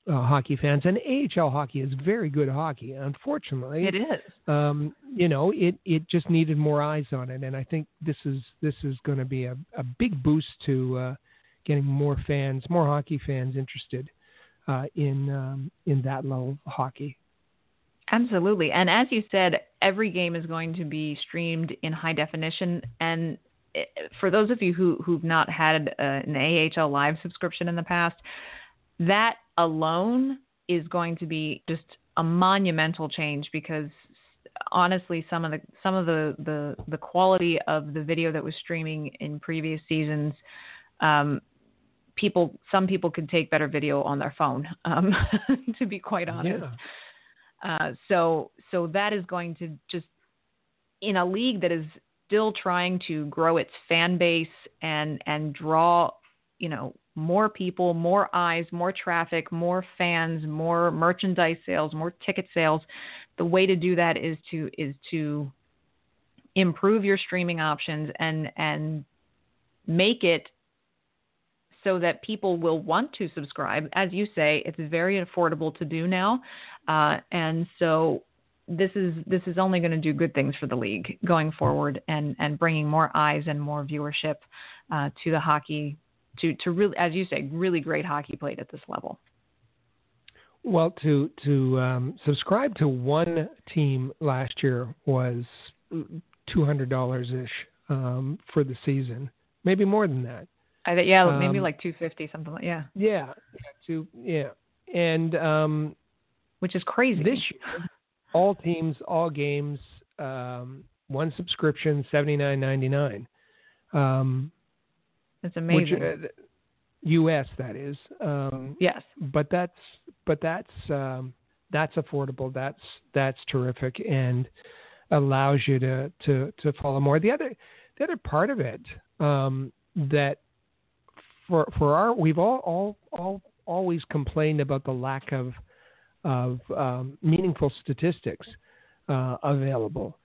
uh, hockey fans. And AHL hockey is very good hockey. Unfortunately, it is. Um, you know, it it just needed more eyes on it, and I think this is this is going to be a, a big boost to uh, getting more fans, more hockey fans interested uh, in um, in that level of hockey. Absolutely, and as you said, every game is going to be streamed in high definition. And eh, for those of you who who've not had uh, an AHL live subscription in the past, that alone is going to be just a monumental change because honestly some of the some of the the, the quality of the video that was streaming in previous seasons um, people some people could take better video on their phone um, to be quite honest yeah. uh, so so that is going to just in a league that is still trying to grow its fan base and and draw you know more people more eyes more traffic more fans more merchandise sales more ticket sales the way to do that is to is to improve your streaming options and and make it so that people will want to subscribe. As you say, it's very affordable to do now, uh, and so this is this is only going to do good things for the league going forward, and and bringing more eyes and more viewership uh, to the hockey to to really, as you say, really great hockey played at this level. Well, to to um, subscribe to one team last year was two hundred dollars ish um, for the season, maybe more than that. I think yeah, maybe um, like two fifty, something like yeah. Yeah, yeah, two, yeah, and um, which is crazy. This year, all teams, all games, um, one subscription, seventy nine ninety nine. Um, That's amazing. Which, uh, U.S. That is. Um, yes. But that's but that's um, that's affordable. That's that's terrific and allows you to to to follow more. The other the other part of it um, that for for our we've all all all always complained about the lack of of um, meaningful statistics uh, available,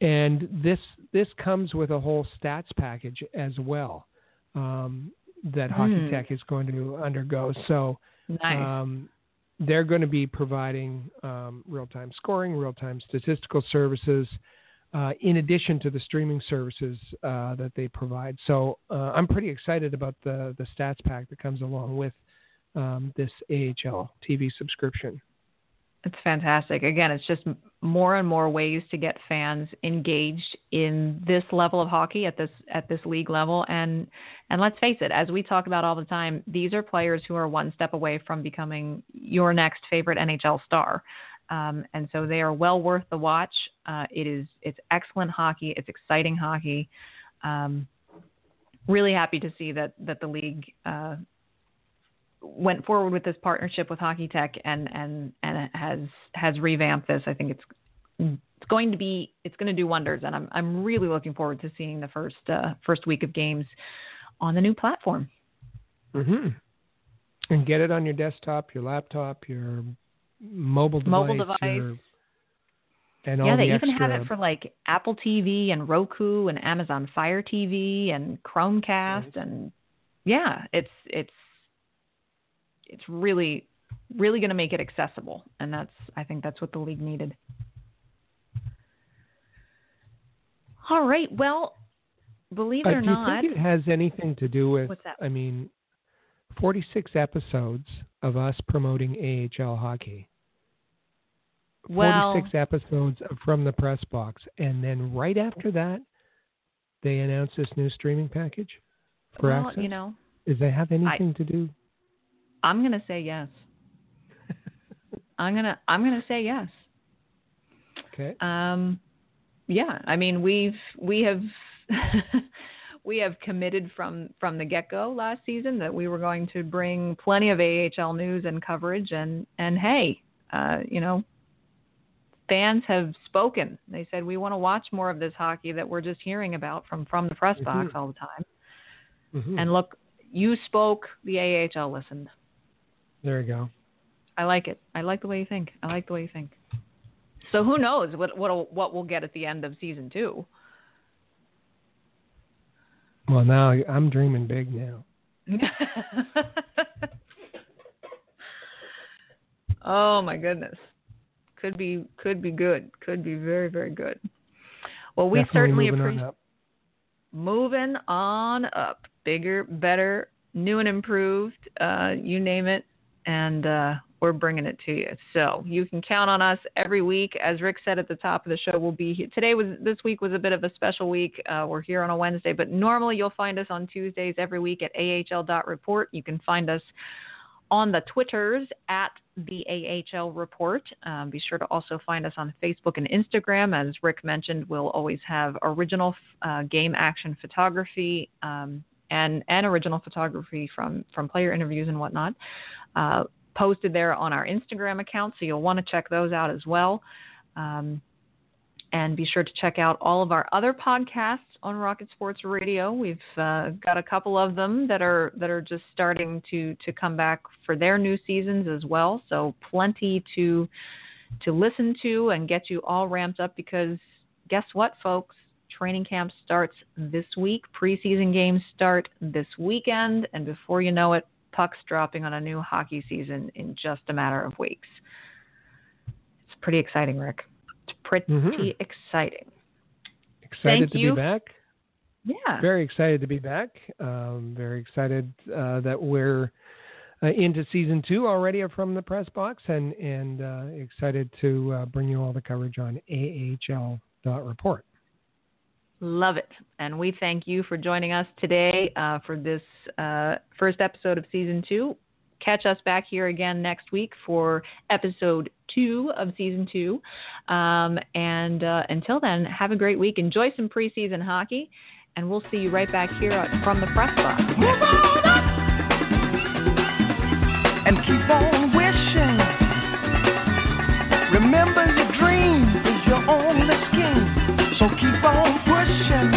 and this this comes with a whole stats package as well um, that Hockey Mm. Tech is going to undergo. So Nice. um, they're going to be providing um, real time scoring, real time statistical services, uh, in addition to the streaming services uh, that they provide. So uh, I'm pretty excited about the, the stats pack that comes along with um, this AHL TV subscription. It's fantastic. Again, it's just more and more ways to get fans engaged in this level of hockey at this at this league level. And and let's face it, as we talk about all the time, these are players who are one step away from becoming your next favorite NHL star. Um, and so they are well worth the watch. Uh, it is it's excellent hockey. It's exciting hockey. Um, really happy to see that that the league uh, went forward with this partnership with Hockey Tech and and and has has revamped this. I think it's it's going to be it's going to do wonders, and I'm I'm really looking forward to seeing the first uh, first week of games on the new platform. Mm-hmm. And get it on your desktop, your laptop, your mobile device. Mobile device. your- and all yeah, the they even extra, have it for like Apple TV and Roku and Amazon Fire TV and Chromecast and yeah, it's it's it's really really going to make it accessible, and that's I think that's what the league needed. All right, well, believe it Uh, or do you not, think it has anything to do with? What's that? I mean, 46 episodes of us promoting AHL hockey. Well, 46 episodes of from the press box, and then right after that, they announced this new streaming package for well, access. you know, Does that have anything to do? I'm going to say yes. I'm gonna I'm gonna say yes. Okay. Um, yeah, I mean we've we have we have committed from from the get go last season that we were going to bring plenty of AHL news and coverage, and and hey, uh, you know, fans have spoken. They said we want to watch more of this hockey that we're just hearing about from from the press box Mhm. all the time. Mhm. And look, you spoke, the AHL listened. there you go. I like it. I like the way you think. I like the way you think. So who knows what what what we'll get at the end of season two? Well, now I'm dreaming big now. oh my goodness, could be could be good. Could be very very good. Well, we Definitely certainly appreciate moving on up, bigger, better, new and improved. Uh, you name it, and uh, we're bringing it to you. So you can count on us every week. As Rick said at the top of the show, we'll be here. Today was this week was a bit of a special week. Uh, we're here on a Wednesday, but normally you'll find us on Tuesdays every week at ahl.report. You can find us on the Twitters at the AHL Report. Um, be sure to also find us on Facebook and Instagram. As Rick mentioned, we'll always have original uh, game action photography um, and and original photography from from player interviews and whatnot uh, posted there on our Instagram account. So you'll want to check those out as well. Um, and be sure to check out all of our other podcasts on Rocket Sports Radio. We've uh, got a couple of them that are that are just starting to to come back for their new seasons as well. So plenty to to listen to and get you all ramped up because guess what, folks? Training camp starts this week. Preseason games start this weekend, and before you know it, pucks dropping on a new hockey season in just a matter of weeks. It's pretty exciting, Rick. Pretty Mhm. exciting. Excited Thank to you. be back. Yeah. Very excited to be back. Um, very excited uh, that we're uh, into season two already from the press box, and and uh, excited to uh, bring you all the coverage on AHL.report. Love it. And we thank you for joining us today uh, for this uh, first episode of season two. Catch us back here again next week for episode two of season two. Um, and uh, until then, have a great week. Enjoy some preseason hockey. And we'll see you right back here from the press box. Move on up and keep on wishing. Remember your dream is your only. So keep on pushing